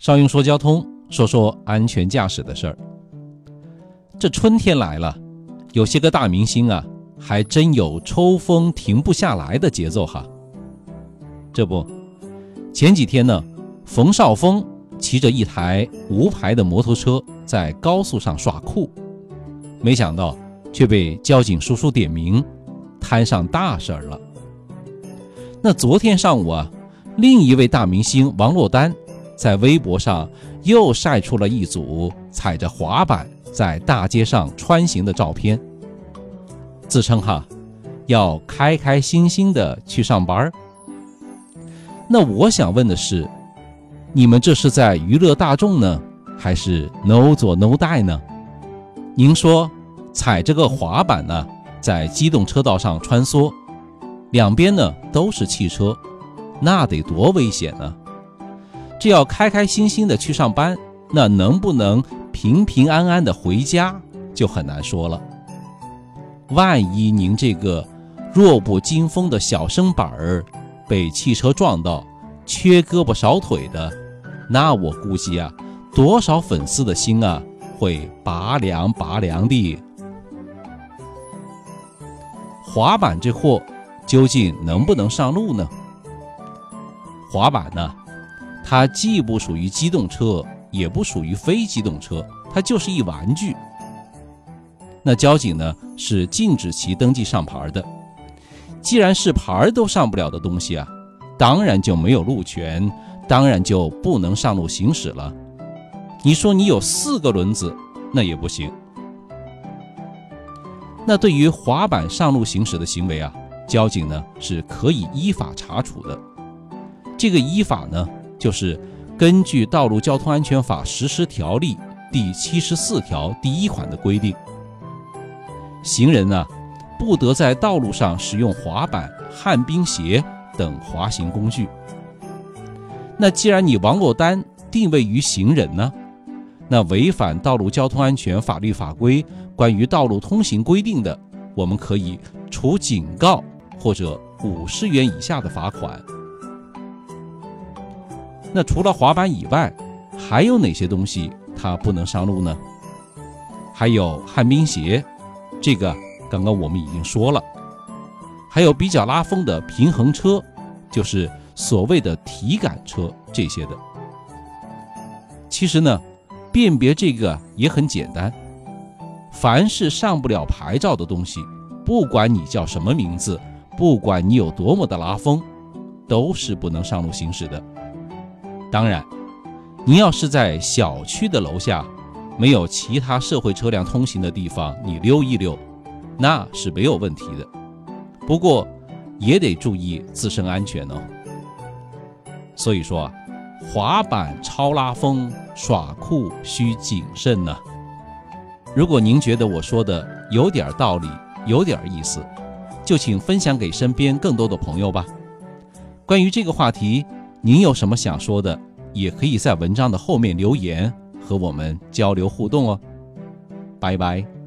邵雍说交通，说说安全驾驶的事儿。这春天来了，有些个大明星啊，还真有抽风停不下来的节奏哈。这不，前几天呢，冯绍峰骑着一台无牌的摩托车在高速上耍酷，没想到却被交警叔叔点名，摊上大事儿了。那昨天上午啊，另一位大明星王珞丹在微博上又晒出了一组踩着滑板在大街上穿行的照片，自称哈要开开心心的去上班。那我想问的是，你们这是在娱乐大众呢，还是 no 做 no die 呢？您说踩着个滑板呢，在机动车道上穿梭？两边呢都是汽车，那得多危险呢！这要开开心心的去上班，那能不能平平安安的回家就很难说了。万一您这个弱不禁风的小身板儿被汽车撞到，缺胳膊少腿的，那我估计啊，多少粉丝的心啊会拔凉拔凉的。滑板这货。究竟能不能上路呢？滑板呢？它既不属于机动车，也不属于非机动车，它就是一玩具。那交警呢是禁止其登记上牌的。既然是牌都上不了的东西啊，当然就没有路权，当然就不能上路行驶了。你说你有四个轮子，那也不行。那对于滑板上路行驶的行为啊？交警呢是可以依法查处的，这个依法呢就是根据《道路交通安全法实施条例》第七十四条第一款的规定，行人呢不得在道路上使用滑板、旱冰鞋等滑行工具。那既然你王珞丹定位于行人呢，那违反道路交通安全法律法规关于道路通行规定的，我们可以处警告。或者五十元以下的罚款。那除了滑板以外，还有哪些东西它不能上路呢？还有旱冰鞋，这个刚刚我们已经说了。还有比较拉风的平衡车，就是所谓的体感车这些的。其实呢，辨别这个也很简单，凡是上不了牌照的东西，不管你叫什么名字。不管你有多么的拉风，都是不能上路行驶的。当然，你要是在小区的楼下，没有其他社会车辆通行的地方，你溜一溜，那是没有问题的。不过，也得注意自身安全哦。所以说啊，滑板超拉风耍酷需谨慎呢。如果您觉得我说的有点道理，有点意思。就请分享给身边更多的朋友吧。关于这个话题，您有什么想说的，也可以在文章的后面留言和我们交流互动哦。拜拜。